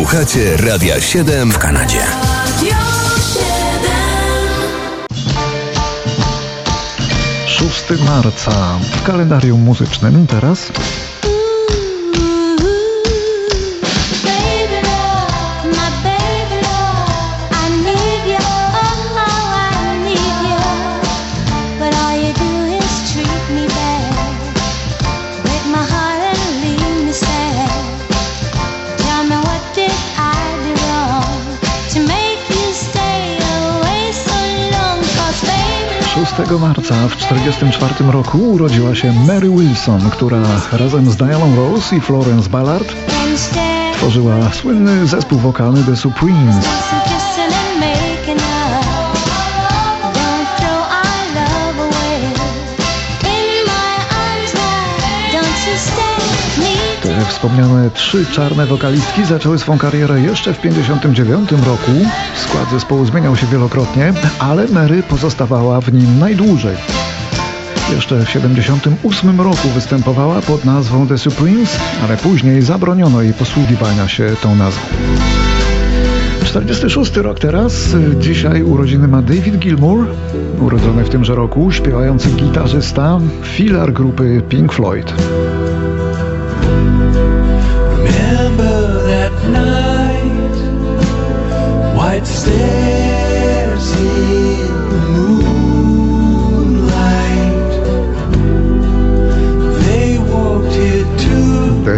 Słuchacie Radia 7 w Kanadzie. 6 marca w kalendarium muzycznym teraz marca w 1944 roku urodziła się Mary Wilson, która razem z Dianą Rose i Florence Ballard tworzyła słynny zespół wokalny The Supremes. Wspomniane trzy czarne wokalistki zaczęły swą karierę jeszcze w 1959 roku. Skład zespołu zmieniał się wielokrotnie, ale Mary pozostawała w nim najdłużej. Jeszcze w 1978 roku występowała pod nazwą The Supremes, ale później zabroniono jej posługiwania się tą nazwą. 46 rok teraz, dzisiaj urodziny ma David Gilmour, urodzony w tymże roku, śpiewający gitarzysta, filar grupy Pink Floyd.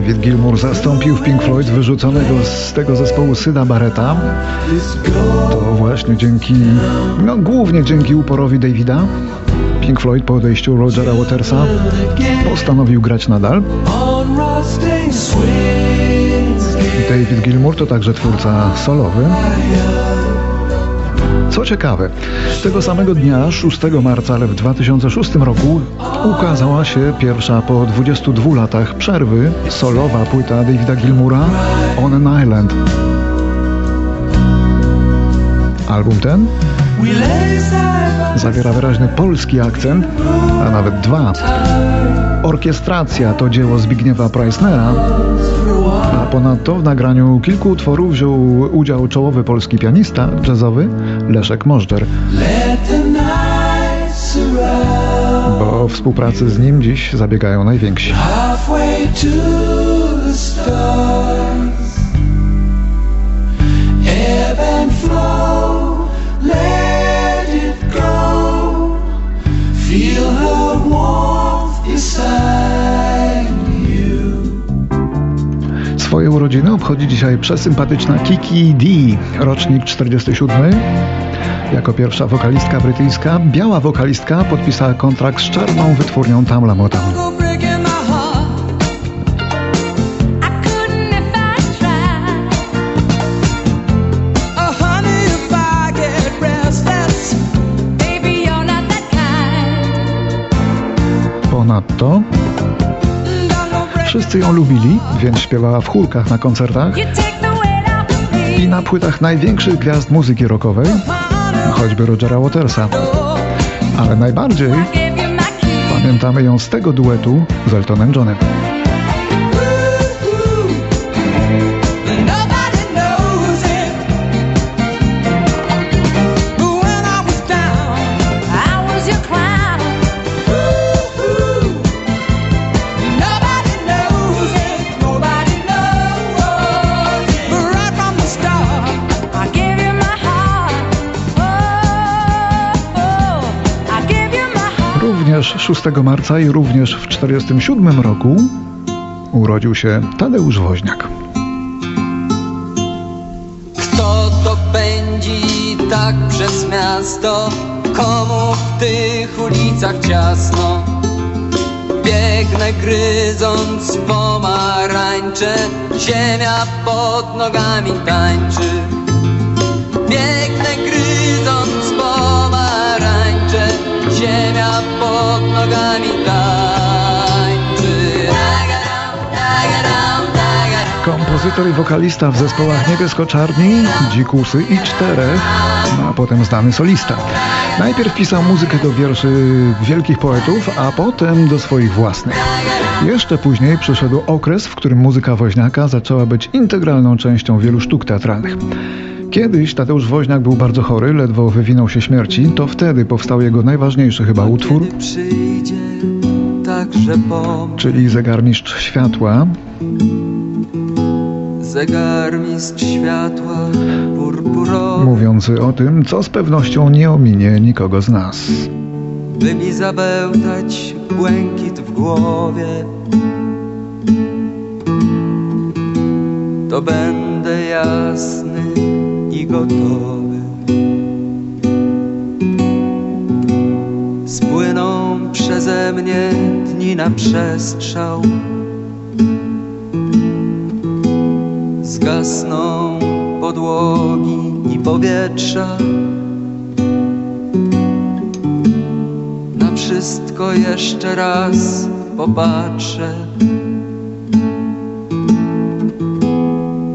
David Gilmour zastąpił w Pink Floyd wyrzuconego z tego zespołu this girl. To właśnie dzięki, no głównie dzięki uporowi Davida, Pink Floyd po odejściu Rogera Watersa postanowił grać nadal. David Gilmour to także twórca solowy. Co ciekawe, tego samego dnia, 6 marca, ale w 2006 roku, ukazała się pierwsza po 22 latach przerwy solowa płyta Davida Gilmoura On an Island. Album ten zawiera wyraźny polski akcent, a nawet dwa. Orkiestracja to dzieło Zbigniewa Preissnera, a ponadto w nagraniu kilku utworów wziął udział czołowy polski pianista jazzowy Leszek Możdżer, bo współpracy z nim dziś zabiegają najwięksi. Obchodzi dzisiaj przesympatyczna Kiki D, rocznik 47. Jako pierwsza wokalistka brytyjska, biała wokalistka podpisała kontrakt z czarną wytwórnią Tamla Motown. Wszyscy ją lubili, więc śpiewała w chórkach na koncertach i na płytach największych gwiazd muzyki rockowej, choćby Rogera Watersa. Ale najbardziej pamiętamy ją z tego duetu z Eltonem Johnem. Również 6 marca i również w 1947 roku urodził się Tadeusz Woźniak. Kto to pędzi tak przez miasto? Komu w tych ulicach ciasno? Biegnę gryząc pomarańcze Ziemia pod nogami tańczy Biegnę Kompozytor i wokalista w zespołach Niebiesko-Czarni, Dzikusy i Czterech, no a potem znany solista. Najpierw pisał muzykę do wierszy wielkich poetów, a potem do swoich własnych. Jeszcze później przyszedł okres, w którym muzyka Woźniaka zaczęła być integralną częścią wielu sztuk teatralnych. Kiedyś Tadeusz Woźniak był bardzo chory, ledwo wywinął się śmierci, to wtedy powstał jego najważniejszy chyba utwór, czyli Zegarmistrz Światła, zegarmistrz światła purpurowy, mówiący o tym, co z pewnością nie ominie nikogo z nas. by mi zabełtać błękit w głowie. To będę jasny i gotowy. Spłyną przeze mnie dni na przestrzał. Zgasną podłogi i powietrza. Na wszystko jeszcze raz popatrzę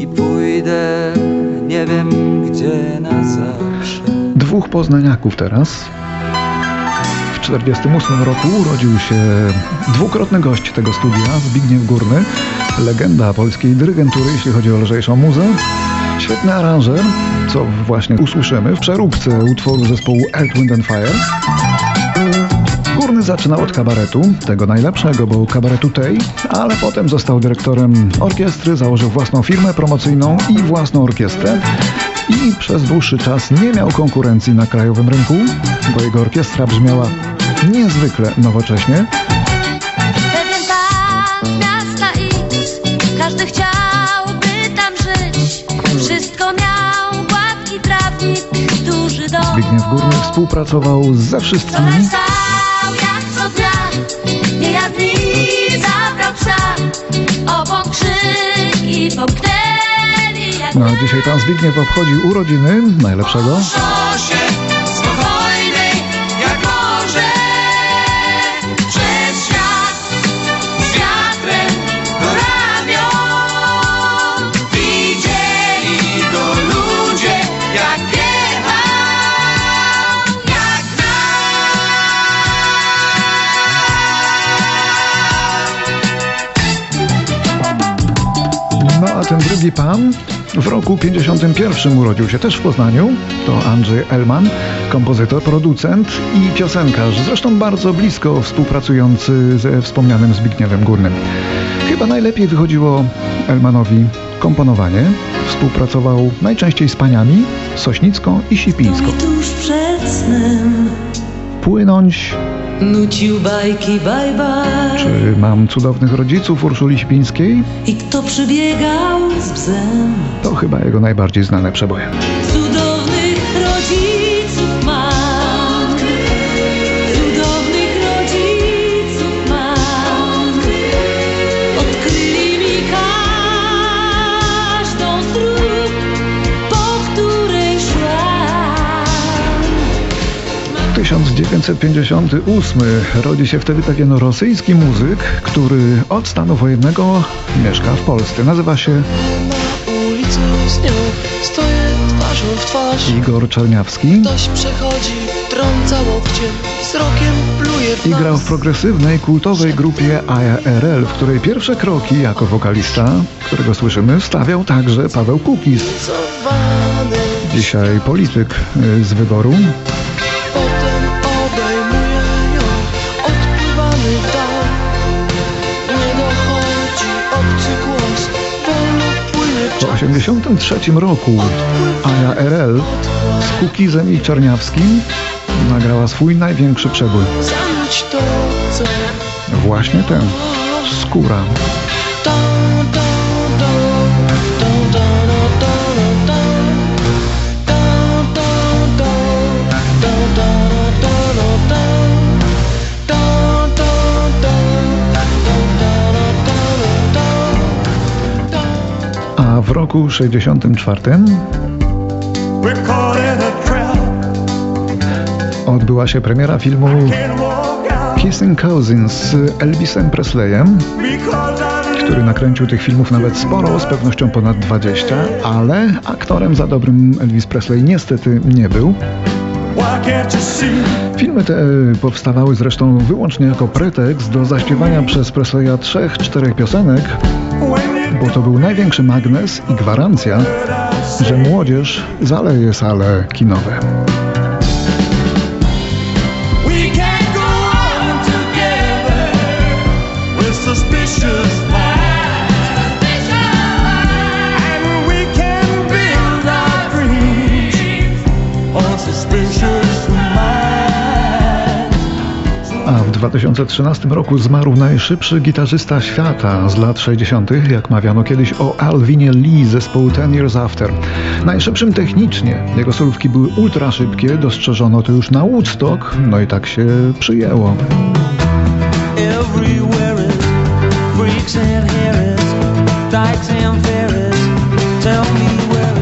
i pójdę nie wiem gdzie na zawsze. Dwóch poznaniaków teraz. W 1948 roku urodził się dwukrotny gość tego studia, Zbigniew Górny, legenda polskiej dyrygentury, jeśli chodzi o lżejszą muzę. Świetny aranżer, co właśnie usłyszymy w przeróbce utworu zespołu Earth, Wind and Fire. Górny zaczynał od kabaretu, tego najlepszego, bo kabaretu tej, ale potem został dyrektorem orkiestry, założył własną firmę promocyjną i własną orkiestrę i przez dłuższy czas nie miał konkurencji na krajowym rynku, bo jego orkiestra brzmiała niezwykle nowocześnie. Zbigniew Górny współpracował ze wszystkimi. No a dzisiaj pan Zbigniew obchodzi urodziny najlepszego. Ten drugi pan w roku 51 urodził się też w Poznaniu. To Andrzej Elman, kompozytor, producent i piosenkarz, zresztą bardzo blisko współpracujący ze wspomnianym Zbigniewem Górnym. Chyba najlepiej wychodziło Elmanowi komponowanie. Współpracował najczęściej z paniami Sośnicką i Sipińską. tuż przed snem Płynąć, nucił bajki bye bye czy mam cudownych rodziców Urszuli Sipińskiej, i kto przybiegał z bzem. to chyba jego najbardziej znane przeboje. 1958 rodzi się wtedy pewien rosyjski muzyk, który od stanu wojennego mieszka w Polsce. Nazywa się Igor Czerniawski. I grał w progresywnej, kultowej grupie ARL, w której pierwsze kroki jako wokalista, którego słyszymy, stawiał także Paweł Kukis, Cowany dzisiaj polityk y, z wyboru. 1983 roku ARL z Kukizem i Czerniawskim nagrała swój największy przebój. Właśnie ten. Skóra. Roku 64 We're caught in a trap. odbyła się premiera filmu Kissing Cousins z Elvisem Presleyem, który nakręcił tych filmów nawet sporo, z pewnością ponad 20, ale aktorem za dobrym Elvis Presley niestety nie był. Filmy te powstawały zresztą wyłącznie jako pretekst do zaśpiewania przez Presleya trzech, czterech piosenek, bo to był największy magnes i gwarancja, że młodzież zaleje sale kinowe. 2013 roku zmarł najszybszy gitarzysta świata z lat 60., jak mawiano kiedyś o Alvinie Lee z zespołu Ten Years After. Najszybszym technicznie. Jego solówki były ultra szybkie, dostrzeżono to już na Woodstock, no i tak się przyjęło.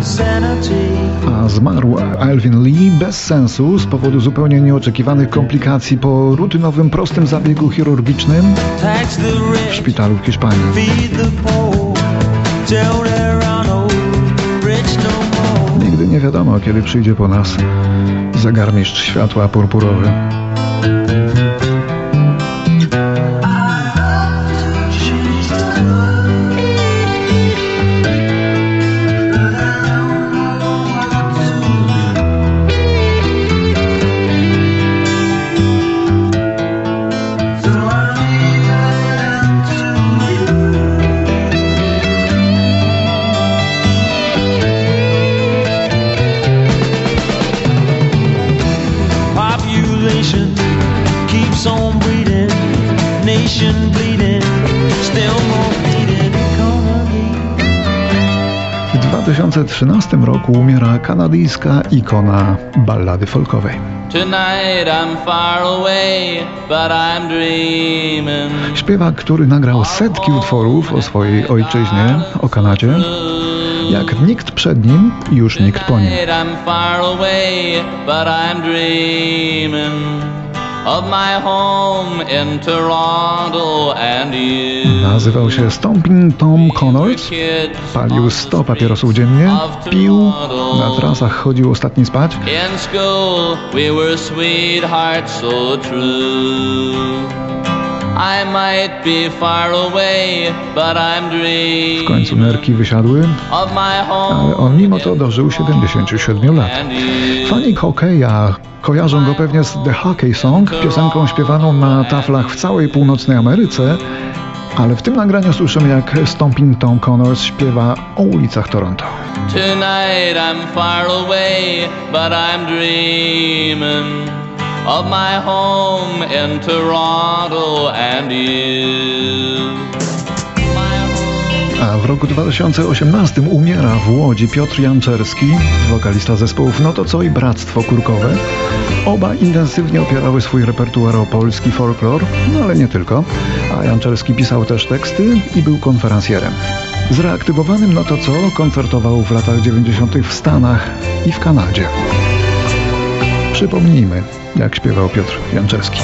Sanity? Zmarł Alvin Lee bez sensu z powodu zupełnie nieoczekiwanych komplikacji po rutynowym, prostym zabiegu chirurgicznym w szpitalu w Hiszpanii. Nigdy nie wiadomo, kiedy przyjdzie po nas zegarmistrz światła purpurowy. 2013 roku umiera kanadyjska ikona ballady folkowej. Away. Śpiewak, który nagrał setki utworów o swojej ojczyźnie, o Kanadzie, jak nikt przed nim, już nikt po nim. Of my home in Toronto and you. Nazywał się Stomping Tom Connors, palił 100 papierosów dziennie, pił, na trasach chodził ostatni spać, In school, we were sweethearts so true. I might be far away, but I'm w dreaming końcu nerki wysiadły, ale on mimo to dożył 77 lat. Fani hokeja kojarzą go pewnie z The Hockey Song, piosenką śpiewaną na taflach w całej północnej Ameryce, ale w tym nagraniu słyszymy jak Stomping Tom Connors śpiewa o ulicach Toronto. Tonight I'm far away, but I'm dreaming of my home in Toronto and you. A w roku 2018 umiera w Łodzi Piotr Janczerski, wokalista zespołów No to co i Bractwo Kurkowe. Oba intensywnie opierały swój repertuar o polski folklor, no ale nie tylko. A Janczerski pisał też teksty i był konferencjerem. Zreaktywowanym No to co koncertował w latach 90. w Stanach i w Kanadzie. Przypomnijmy, jak śpiewał Piotr Janczerski.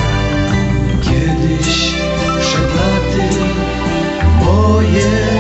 Kiedyś moje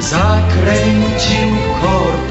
zakręcił korb.